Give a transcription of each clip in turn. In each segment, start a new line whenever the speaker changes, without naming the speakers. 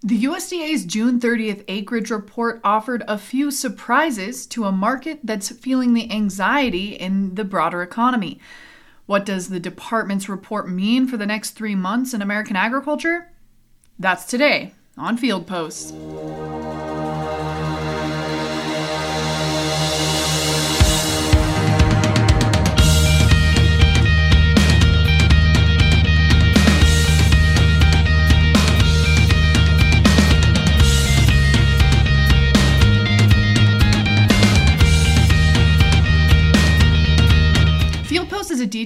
The USDA's June 30th acreage report offered a few surprises to a market that's feeling the anxiety in the broader economy. What does the department's report mean for the next three months in American agriculture? That's today on Field Posts.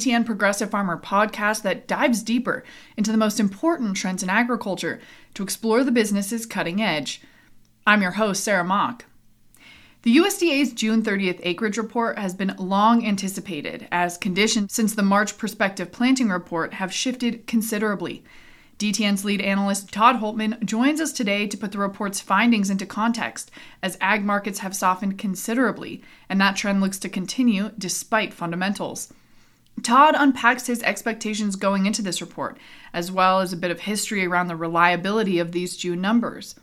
DTN Progressive Farmer podcast that dives deeper into the most important trends in agriculture to explore the business's cutting edge. I'm your host, Sarah Mock. The USDA's June 30th acreage report has been long anticipated as conditions since the March prospective planting report have shifted considerably. DTN's lead analyst Todd Hultman joins us today to put the report's findings into context as ag markets have softened considerably, and that trend looks to continue despite fundamentals. Todd unpacks his expectations going into this report, as well as a bit of history around the reliability of these June numbers.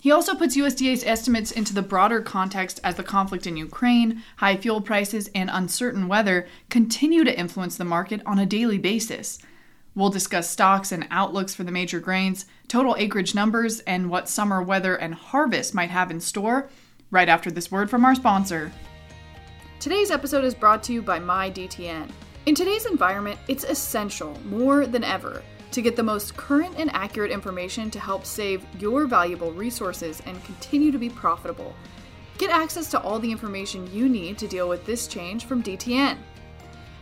He also puts USDA's estimates into the broader context as the conflict in Ukraine, high fuel prices, and uncertain weather continue to influence the market on a daily basis. We'll discuss stocks and outlooks for the major grains, total acreage numbers, and what summer weather and harvest might have in store right after this word from our sponsor. Today's episode is brought to you by MyDTN. In today's environment, it's essential, more than ever, to get the most current and accurate information to help save your valuable resources and continue to be profitable. Get access to all the information you need to deal with this change from DTN.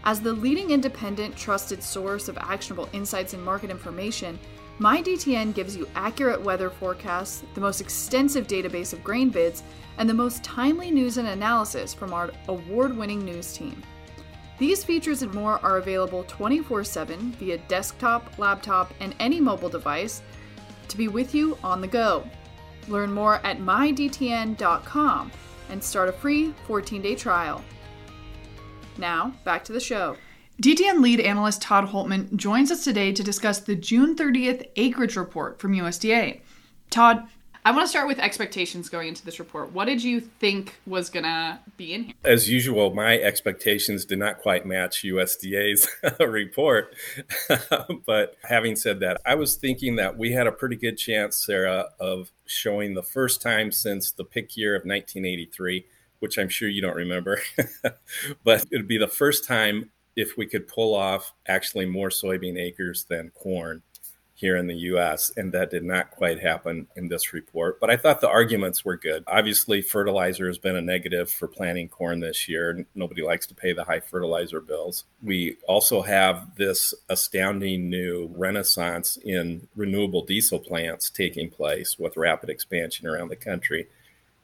As the leading independent, trusted source of actionable insights and market information, MyDTN gives you accurate weather forecasts, the most extensive database of grain bids, and the most timely news and analysis from our award winning news team. These features and more are available 24 7 via desktop, laptop, and any mobile device to be with you on the go. Learn more at mydtn.com and start a free 14 day trial. Now, back to the show. DTN lead analyst Todd Hultman joins us today to discuss the June 30th acreage report from USDA. Todd, I want to start with expectations going into this report. What did you think was going to be in here?
As usual, my expectations did not quite match USDA's report. but having said that, I was thinking that we had a pretty good chance, Sarah, of showing the first time since the PIK year of 1983, which I'm sure you don't remember. but it would be the first time if we could pull off actually more soybean acres than corn here in the US, and that did not quite happen in this report. But I thought the arguments were good. Obviously, fertilizer has been a negative for planting corn this year. Nobody likes to pay the high fertilizer bills. We also have this astounding new renaissance in renewable diesel plants taking place with rapid expansion around the country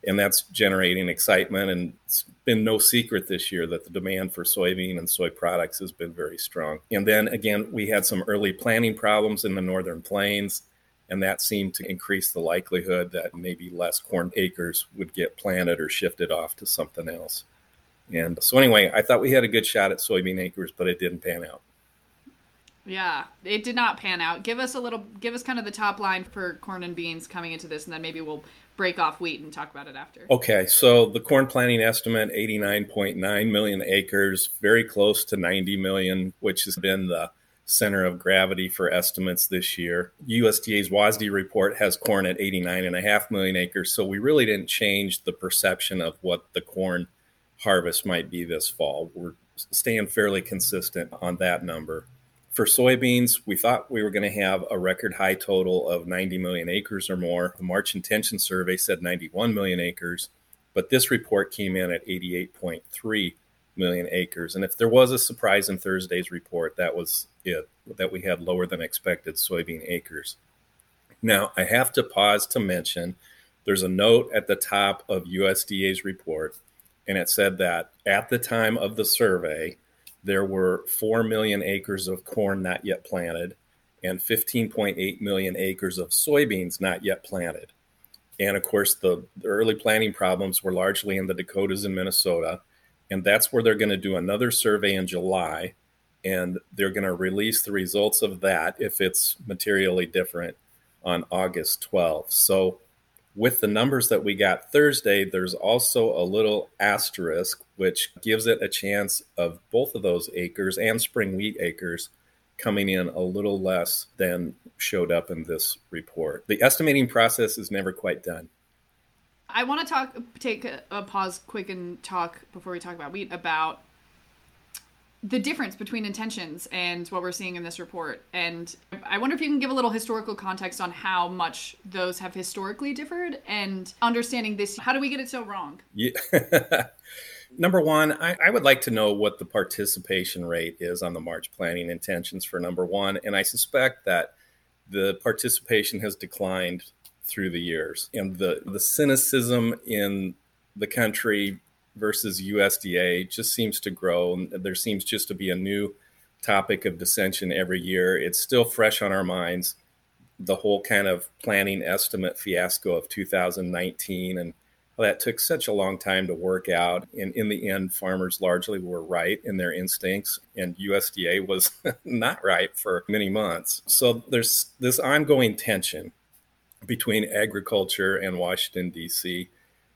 and that's generating excitement. And it's been no secret this year that the demand for soybean and soy products has been very strong. And then again, we had some early planting problems in the northern plains, and that seemed to increase the likelihood that maybe less corn acres would get planted or shifted off to something else. And so, anyway, I thought we had a good shot at soybean acres, but it didn't pan out.
Yeah, it did not pan out. Give us a little, give us kind of the top line for corn and beans coming into this, and then maybe we'll break off wheat and talk about it after.
Okay, so the corn planting estimate 89.9 million acres, very close to 90 million, which has been the center of gravity for estimates this year. USDA's WASDE report has corn at 89.5 million acres, so we really didn't change the perception of what the corn harvest might be this fall. We're staying fairly consistent on that number. For soybeans, we thought we were going to have a record high total of 90 million acres or more. The March intention survey said 91 million acres, but this report came in at 88.3 million acres. And if there was a surprise in Thursday's report, that was it, that we had lower than expected soybean acres. Now, I have to pause to mention there's a note at the top of USDA's report, and it said that at the time of the survey, there were 4 million acres of corn not yet planted and 15.8 million acres of soybeans not yet planted. And of course, the, early planting problems were largely in the Dakotas and Minnesota. And that's where they're going to do another survey in July. And they're going to release the results of that if it's materially different on August 12th. So, with the numbers that we got Thursday, there's also a little asterisk, which gives it a chance of both of those acres and spring wheat acres coming in a little less than showed up in this report. The estimating process is never quite done.
I want to talk, take a, a pause quick and talk before we talk about wheat about the difference between intentions and what we're seeing in this report. And I wonder if you can give a little historical context on how much those have historically differed and understanding this. How do we get it so wrong?
Yeah. number one, I, I, would like to know what the participation rate is on the March planning intentions for number one. And I suspect that the participation has declined through the years. And the, the cynicism in the country versus USDA just seems to grow. And there seems just to be a new topic of dissension every year. It's still fresh on our minds. The whole kind of planning estimate fiasco of 2019 and that took such a long time to work out. And in the end, farmers largely were right in their instincts, and USDA was not right for many months. So there's this ongoing tension between agriculture and Washington, D.C.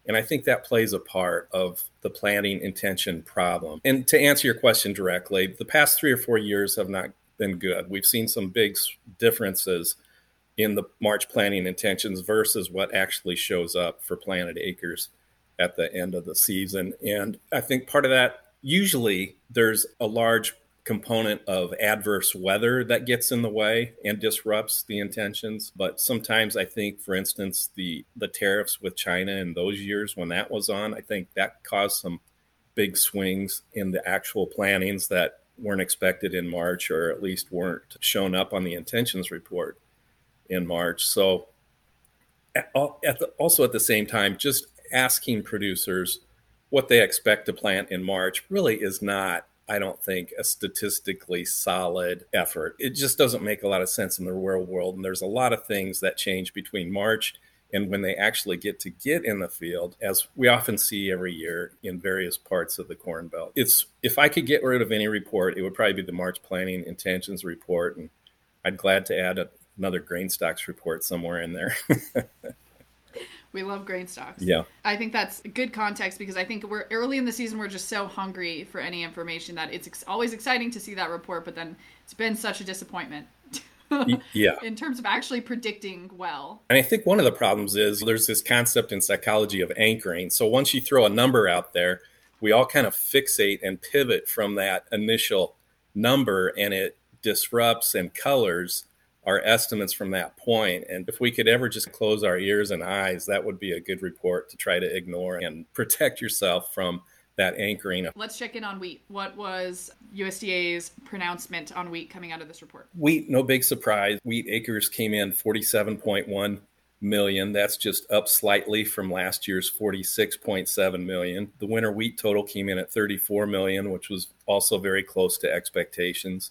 And I think that plays a part of the planning intention problem. And to answer your question directly, the past three or four years have not been good. We've seen some big differences in the March planning intentions versus what actually shows up for planted acres at the end of the season. And I think part of that, usually, there's a large component of adverse weather that gets in the way and disrupts the intentions. But sometimes I think, for instance, the the tariffs with China in those years when that was on, I think that caused some big swings in the actual plannings that weren't expected in March or at least weren't shown up on the intentions report in March. So at, the, also at the same time, just asking producers what they expect to plant in March really is not I don't think, a statistically solid effort. It just doesn't make a lot of sense in the real world. And there's a lot of things that change between March and when they actually get to get in the field, as we often see every year in various parts of the Corn Belt. It's if I could get rid of any report, it would probably be the March Planning Intentions Report, and I'd glad to add a, another grain stocks report somewhere in there.
We love grain stocks.
Yeah.
I think that's good context because I think we're early in the season. We're just so hungry for any information that it's ex- always exciting to see that report, but then it's been such a disappointment.
yeah.
In terms of actually predicting well.
And I think one of the problems is there's this concept in psychology of anchoring. So once you throw a number out there, we all kind of fixate and pivot from that initial number and it disrupts and colors our estimates from that point. And if we could ever just close our ears and eyes, that would be a good report to try to ignore and protect yourself from that anchoring.
Let's check in on wheat. What was USDA's pronouncement on wheat coming out of this report?
Wheat, no big surprise. Wheat acres came in 47.1 million. That's just up slightly from last year's 46.7 million. The winter wheat total came in at 34 million, which was also very close to expectations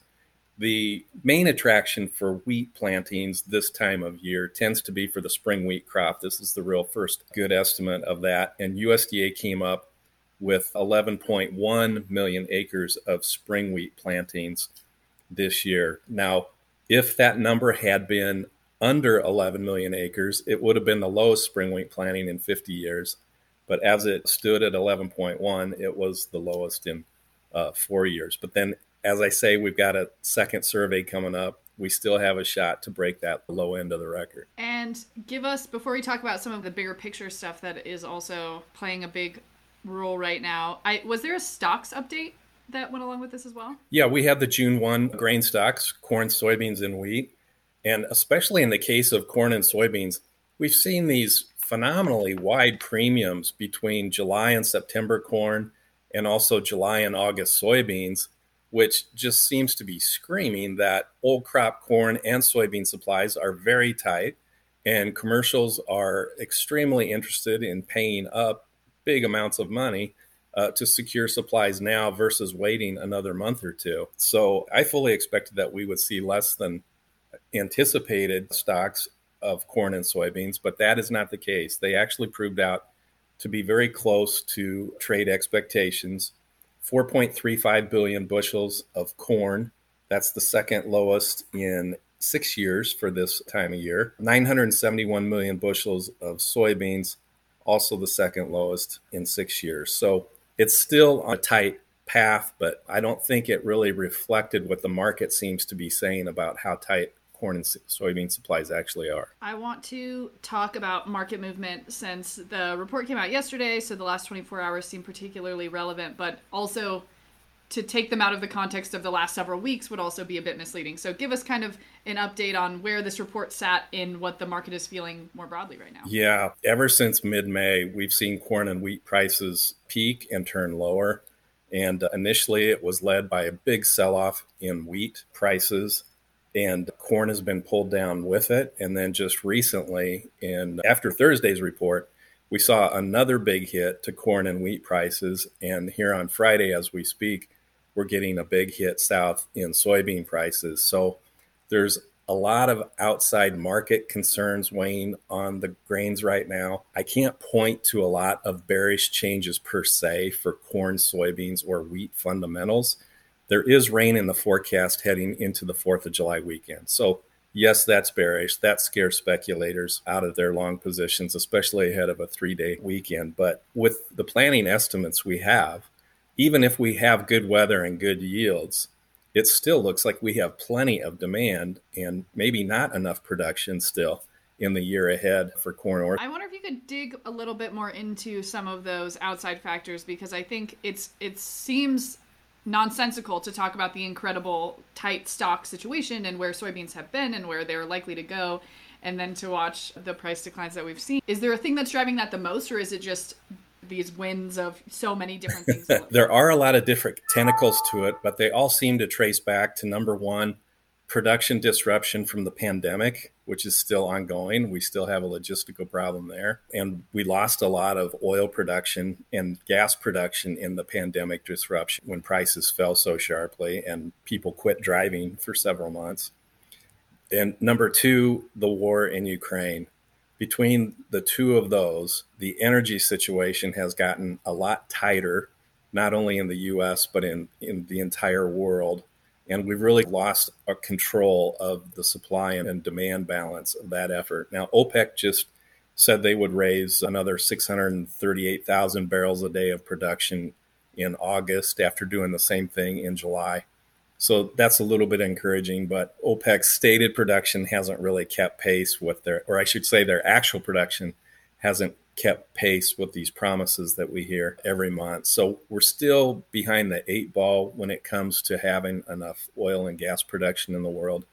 the main attraction for wheat plantings this time of year tends to be for the spring wheat crop. This is the real first good estimate of that. And USDA came up with 11.1 million acres of spring wheat plantings this year. Now, if that number had been under 11 million acres, it would have been the lowest spring wheat planting in 50 years. But as it stood at 11.1, it was the lowest in uh, four years. But then as I say, we've got a second survey coming up. We still have a shot to break that low end of the record.
And give us, before we talk about some of the bigger picture stuff that is also playing a big role right now, I was there a stocks update that went along with this as well?
Yeah, we had the June 1 grain stocks, corn, soybeans, and wheat. And especially in the case of corn and soybeans, we've seen these phenomenally wide premiums between July and September corn and also July and August soybeans which just seems to be screaming that old crop corn and soybean supplies are very tight, and commercials are extremely interested in paying up big amounts of money uh, to secure supplies now versus waiting another month or two. So I fully expected that we would see less than anticipated stocks of corn and soybeans, but that is not the case. They actually proved out to be very close to trade expectations 4.35 billion bushels of corn. That's the second lowest in six years for this time of year. 971 million bushels of soybeans, also the second lowest in six years. So it's still on a tight path, but I don't think it really reflected what the market seems to be saying about how tight corn and soybean supplies actually are.
I want to talk about market movement since the report came out yesterday, so the last 24 hours seem particularly relevant, but also to take them out of the context of the last several weeks would also be a bit misleading. So give us kind of an update on where this report sat in what the market is feeling more broadly right now.
Yeah, ever since mid-May, we've seen corn and wheat prices peak and turn lower. And uh, initially, it was led by a big sell-off in wheat prices and corn has been pulled down with it. And then just recently, in after Thursday's report, we saw another big hit to corn and wheat prices. And here on Friday, as we speak, we're getting a big hit south in soybean prices. So there's a lot of outside market concerns weighing on the grains right now. I can't point to a lot of bearish changes per se for corn, soybeans, or wheat fundamentals. There is rain in the forecast heading into the 4th of July weekend. So, yes, that's bearish. That scares speculators out of their long positions, especially ahead of a three day weekend. But with the planning estimates we have, even if we have good weather and good yields, it still looks like we have plenty of demand and maybe not enough production still in the year ahead for corn or
I wonder if you could dig a little bit more into some of those outside factors because I think it's it seems nonsensical to talk about the incredible tight stock situation and where soybeans have been and where they're likely to go and then to watch the price declines that we've seen. Is there a thing that's driving that the most or is it just these winds of so many different things.
there are a lot of different tentacles to it, but they all seem to trace back to number one, production disruption from the pandemic, which is still ongoing. We still have a logistical problem there. And we lost a lot of oil production and gas production in the pandemic disruption when prices fell so sharply and people quit driving for several months. And number two, the war in Ukraine between the two of those, the energy situation has gotten a lot tighter, not only in the US, but in, in the entire world. And we've really lost a control of the supply and demand balance of that effort. Now, OPEC just said they would raise another 638,000 barrels a day of production in August after doing the same thing in July. So that's a little bit encouraging, but OPEC's stated production hasn't really kept pace with their, or I should say, their actual production hasn't kept pace with these promises that we hear every month. So we're still behind the eight ball when it comes to having enough oil and gas production in the world.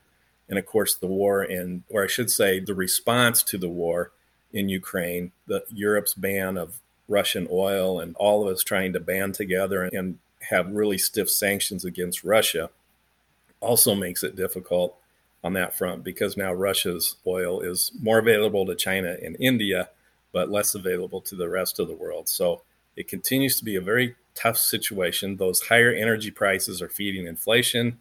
And of course, the war in, or I should say, the response to the war in Ukraine, the Europe's ban of Russian oil, and all of us trying to band together and have really stiff sanctions against Russia also makes it difficult on that front because now Russia's oil is more available to China and India, but less available to the rest of the world. So it continues to be a very tough situation. Those higher energy prices are feeding inflation.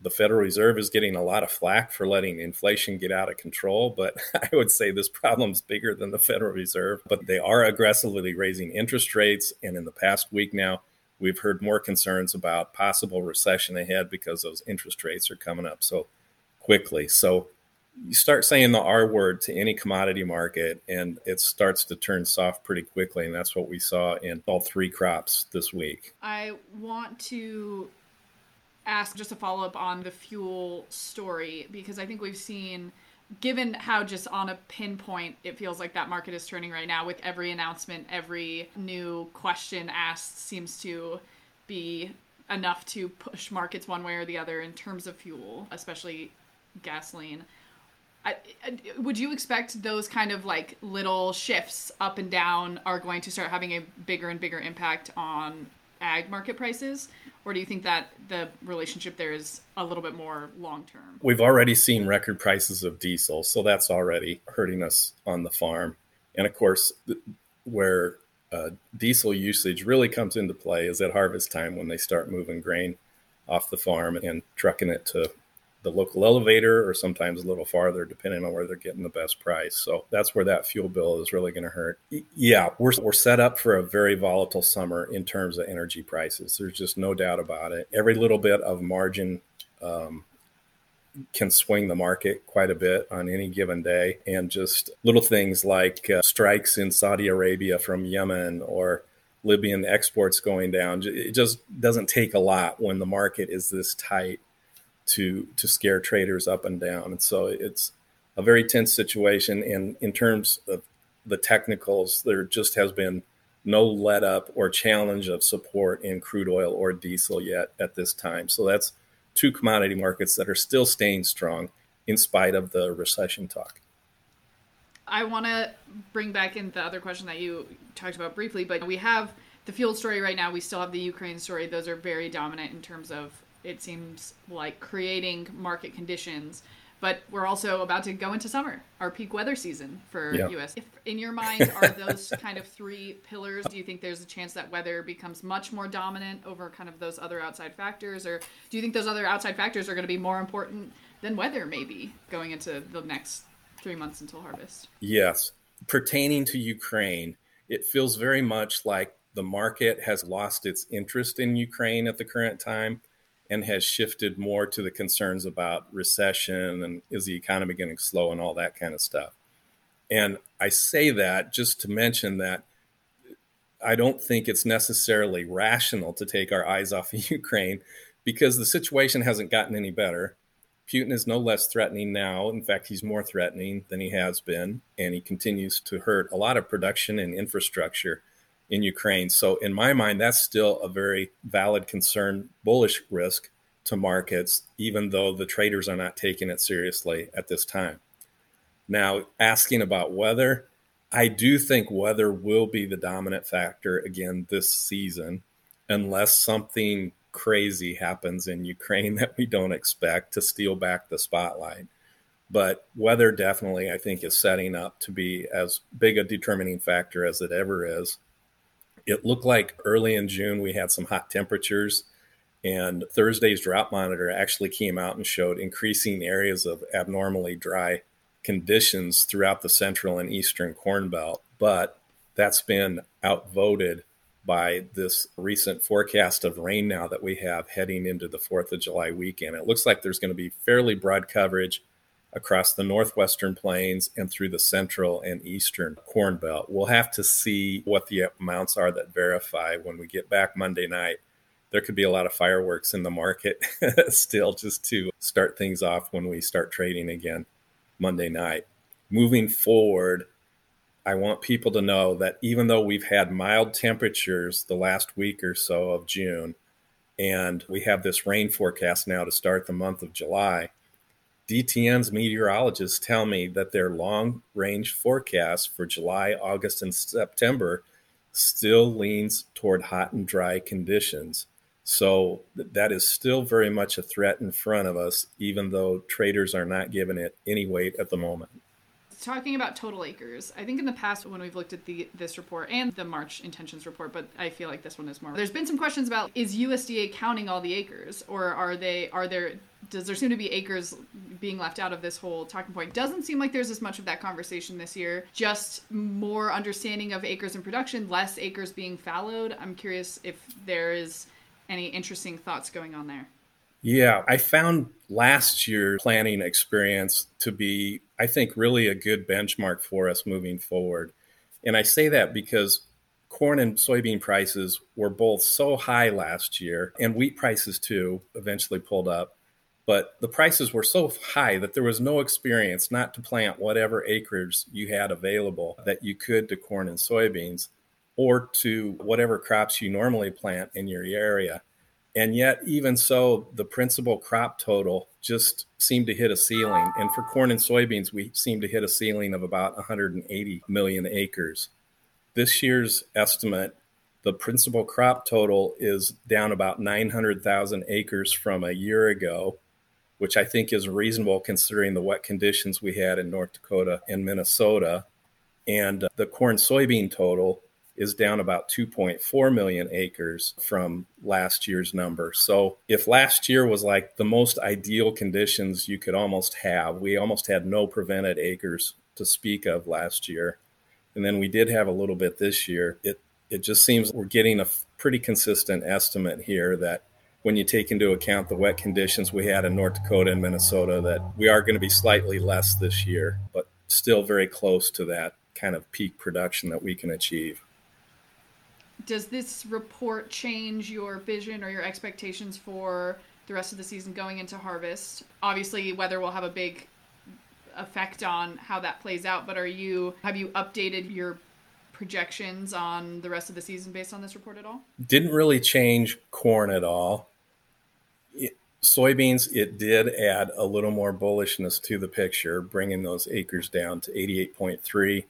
The Federal Reserve is getting a lot of flack for letting inflation get out of control, but I would say this problem is bigger than the Federal Reserve. But they are aggressively raising interest rates. And in the past week now, We've heard more concerns about possible recession ahead because those interest rates are coming up so quickly. So you start saying the R word to any commodity market and it starts to turn soft pretty quickly. And that's what we saw in all three crops this week.
I want to ask just a follow up on the fuel story because I think we've seen given how just on a pinpoint it feels like that market is turning right now with every announcement every new question asked seems to be enough to push markets one way or the other in terms of fuel especially gasoline I, would you expect those kind of like little shifts up and down are going to start having a bigger and bigger impact on ag market prices or do you think that the relationship there is a little bit more long term?
We've already seen record prices of diesel, so that's already hurting us on the farm. And of course, where uh, diesel usage really comes into play is at harvest time when they start moving grain off the farm and trucking it to the local elevator or sometimes a little farther, depending on where they're getting the best price. So that's where that fuel bill is really going to hurt. Yeah, we're, we're set up for a very volatile summer in terms of energy prices. There's just no doubt about it. Every little bit of margin um, can swing the market quite a bit on any given day. And just little things like uh, strikes in Saudi Arabia from Yemen or Libyan exports going down. It just doesn't take a lot when the market is this tight to to scare traders up and down. And so it's a very tense situation. And in terms of the technicals, there just has been no let up or challenge of support in crude oil or diesel yet at this time. So that's two commodity markets that are still staying strong in spite of the recession talk.
I want to bring back in the other question that you talked about briefly, but we have the fuel story right now. We still have the Ukraine story. Those are very dominant in terms of it seems like creating market conditions. But we're also about to go into summer, our peak weather season for yeah. US. If in your mind are those kind of three pillars, do you think there's a chance that weather becomes much more dominant over kind of those other outside factors or do you think those other outside factors are going to be more important than weather maybe going into the next 3 months until harvest?
Yes. Pertaining to Ukraine, it feels very much like the market has lost its interest in Ukraine at the current time and has shifted more to the concerns about recession and is the economy getting slow and all that kind of stuff. And I say that just to mention that I don't think it's necessarily rational to take our eyes off of Ukraine because the situation hasn't gotten any better. Putin is no less threatening now. In fact, he's more threatening than he has been, and he continues to hurt a lot of production and infrastructure in Ukraine. So, in my mind, that's still a very valid concern, bullish risk to markets, even though the traders are not taking it seriously at this time. Now, asking about weather, I do think weather will be the dominant factor again this season, unless something crazy happens in Ukraine that we don't expect to steal back the spotlight. But weather definitely, I think, is setting up to be as big a determining factor as it ever is it looked like early in June we had some hot temperatures, and Thursday's drought monitor actually came out and showed increasing areas of abnormally dry conditions throughout the central and eastern corn belt. But that's been outvoted by this recent forecast of rain now that we have heading into the 4th of July weekend. It looks like there's going to be fairly broad coverage across the northwestern plains and through the central and eastern corn belt. We'll have to see what the amounts are that verify when we get back Monday night. There could be a lot of fireworks in the market still just to start things off when we start trading again Monday night. Moving forward, I want people to know that even though we've had mild temperatures the last week or so of June, and we have this rain forecast now to start the month of July, DTN's meteorologists tell me that their long range forecast for July, August, and September still leans toward hot and dry conditions. So that is still very much a threat in front of us, even though traders are not giving it any weight at the moment
talking about total acres, I think in the past when we've looked at the this report and the March intentions report, but I feel like this one is more. There's been some questions about is USDA counting all the acres, or are they are there does there seem to be acres being left out of this whole talking point? Doesn't seem like there's as much of that conversation this year. Just more understanding of acres in production, less acres being fallowed. I'm curious if there is any interesting thoughts going on there.
Yeah, I found last year's planning experience to be, I think, really a good benchmark for us moving forward. And I say that because corn and soybean prices were both so high last year, and wheat prices too eventually pulled up. But the prices were so high that there was no experience not to plant whatever acres you had available that you could to corn and soybeans or to whatever crops you normally plant in your area. And yet, even so, the principal crop total just seemed to hit a ceiling. And for corn and soybeans, we seem to hit a ceiling of about 180 million acres. This year's estimate, the principal crop total is down about 900,000 acres from a year ago, which I think is reasonable considering the wet conditions we had in North Dakota and Minnesota. And uh, the corn soybean total is down about 2.4 million acres from last year's number. So, if last year was like the most ideal conditions you could almost have, we almost had no prevented acres to speak of last year. And then we did have a little bit this year. It it just seems we're getting a pretty consistent estimate here that when you take into account the wet conditions we had in North Dakota and Minnesota, that we are going to be slightly less this year, but still very close to that kind of peak production that we can achieve.
Does this report change your vision or your expectations for the rest of the season going into harvest? Obviously, weather will have a big effect on how that plays out, but are you have you updated your projections on the rest of the season based on this report at all?
Didn't really change corn at all. It, soybeans, it did add a little more bullishness to the picture, bringing those acres down to 88.3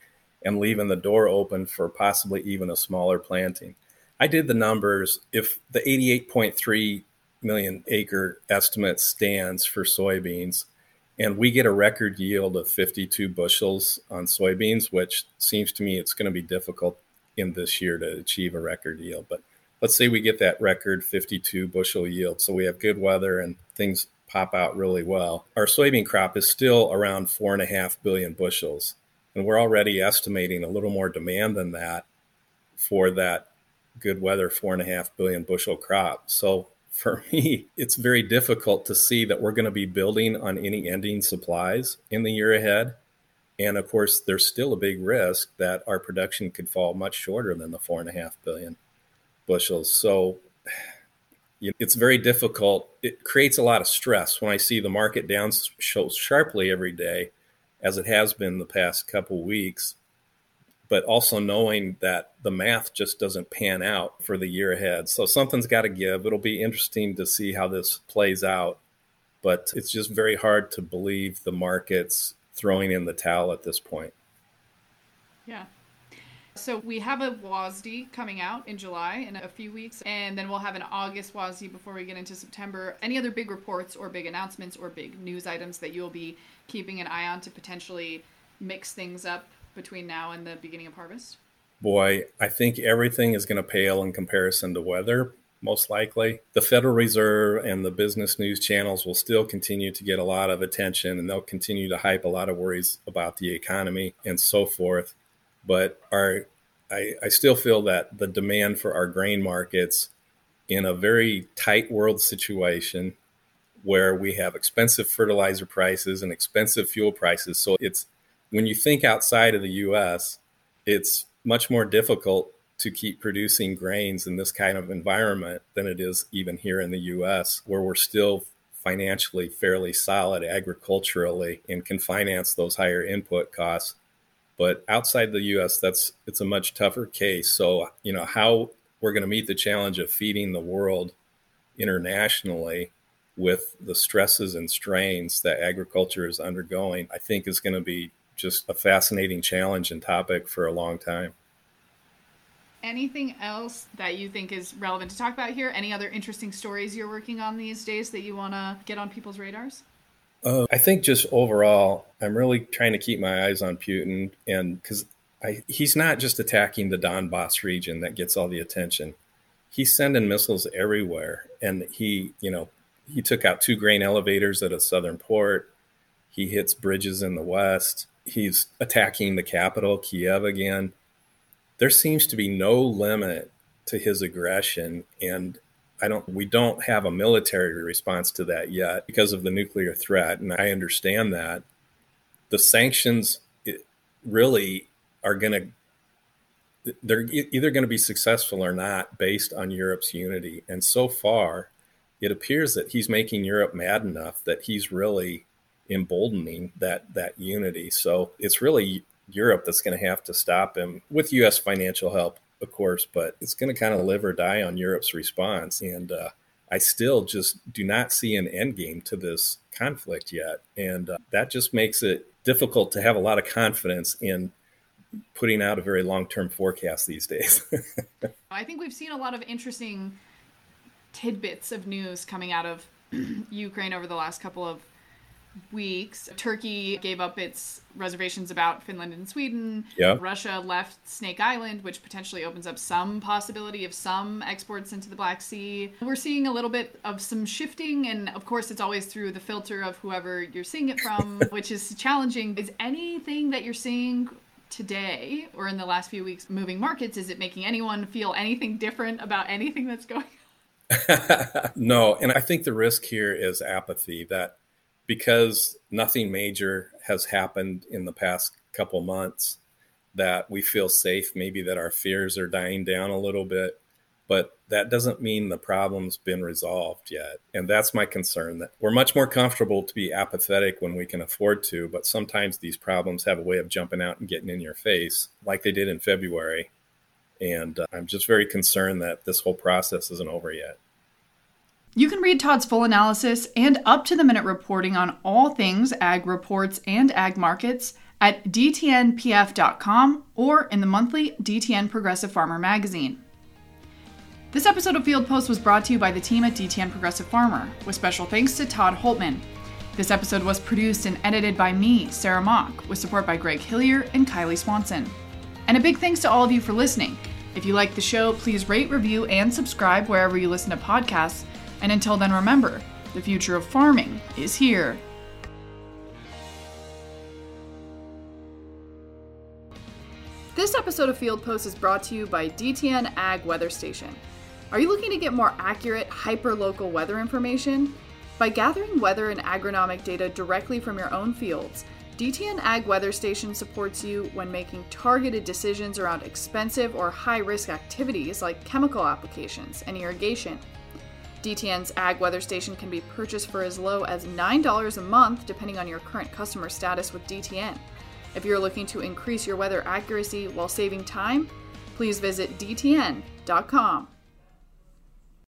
and leaving the door open for possibly even a smaller planting. I did the numbers. If the 88.3 million acre estimate stands for soybeans, and we get a record yield of 52 bushels on soybeans, which seems to me it's going to be difficult in this year to achieve a record yield. But let's say we get that record 52 bushel yield. So we have good weather and things pop out really well. Our soybean crop is still around four and a half billion bushels. And we're already estimating a little more demand than that for that good weather four and a half billion bushel crop. So for me, it's very difficult to see that we're going to be building on any ending supplies in the year ahead. And of course, there's still a big risk that our production could fall much shorter than the four and a half billion bushels. So it's very difficult. It creates a lot of stress when I see the market down so sharply every day, as it has been the past couple weeks but also knowing that the math just doesn't pan out for the year ahead. So something's got to give. It'll be interesting to see how this plays out, but it's just very hard to believe the market's throwing in the towel at this point.
Yeah. So we have a WASDE coming out in July in a few weeks, and then we'll have an August WASDE before we get into September. Any other big reports or big announcements or big news items that you'll be keeping an eye on to potentially mix things up between now and the beginning of harvest?
Boy, I think everything is going to pale in comparison to weather, most likely. The Federal Reserve and the business news channels will still continue to get a lot of attention and they'll continue to hype a lot of worries about the economy and so forth. But our I, I still feel that the demand for our grain markets in a very tight world situation where we have expensive fertilizer prices and expensive fuel prices. So it's when you think outside of the US, it's much more difficult to keep producing grains in this kind of environment than it is even here in the US, where we're still financially fairly solid agriculturally and can finance those higher input costs. But outside the US, that's it's a much tougher case. So, you know, how we're going to meet the challenge of feeding the world internationally with the stresses and strains that agriculture is undergoing, I think is going to be just a fascinating challenge and topic for a long time.
Anything else that you think is relevant to talk about here? Any other interesting stories you're working on these days that you want to get on people's radars?
Uh, I think just overall, I'm really trying to keep my eyes on Putin, and because he's not just attacking the Donbass region that gets all the attention. He's sending missiles everywhere, and he, you know, he took out two grain elevators at a southern port. He hits bridges in the west he's attacking the capital, Kiev, again. There seems to be no limit to his aggression, and I don't. We don't have a military response to that yet because of the nuclear threat, and I understand that. The sanctions really are going to they're either going to be successful or not based on Europe's unity. And so far, it appears that he's making Europe mad enough that he's really emboldening that that unity. So it's really Europe that's going to have to stop him with U.S. financial help, of course, but it's going to kind of live or die on Europe's response. And uh, I still just do not see an end game to this conflict yet, and uh, that just makes it difficult to have a lot of confidence in putting out a very long-term forecast these days.
I think we've seen a lot of interesting tidbits of news coming out of Ukraine over the last couple of weeks, Turkey gave up its reservations about Finland and Sweden.
Yeah.
Russia left Snake Island, which potentially opens up some possibility of some exports into the Black Sea. We're seeing a little bit of some shifting, and of course, it's always through the filter of whoever you're seeing it from, which is challenging. Is anything that you're seeing today or in the last few weeks moving markets is it making anyone feel anything different about anything that's going on?
no, and I think the risk here is apathy that because nothing major has happened in the past couple months that we feel safe maybe that our fears are dying down a little bit but that doesn't mean the problem's been resolved yet. And that's my concern that we're much more comfortable to be apathetic when we can afford to but sometimes these problems have a way of jumping out and getting in your face like they did in february. And uh, i'm just very concerned that this whole process isn't over yet
you can read Todd's full analysis and up to the minute reporting on all things ag reports and ag markets at dtnpf.com or in the monthly DTN Progressive Farmer magazine. This episode of Field Post was brought to you by the team at DTN Progressive Farmer, with special thanks to Todd Hultman. This episode was produced and edited by me, Sarah Mock, with support by Greg Hillier and Kylie Swanson. And a big thanks to all of you for listening. If you like the show, please rate, review, and subscribe wherever you listen to podcasts. And until then, remember the future of farming is here. This episode of Field Post is brought to you by DTN Ag Weather Station. Are you looking to get more accurate, hyper local weather information? By gathering weather and agronomic data directly from your own fields, DTN Ag Weather Station supports you when making targeted decisions around expensive or high risk activities like chemical applications and irrigation. DTN's Ag Weather Station can be purchased for as low as $9 a month, depending on your current customer status with DTN. If you're looking to increase your weather accuracy while saving time, please visit DTN.com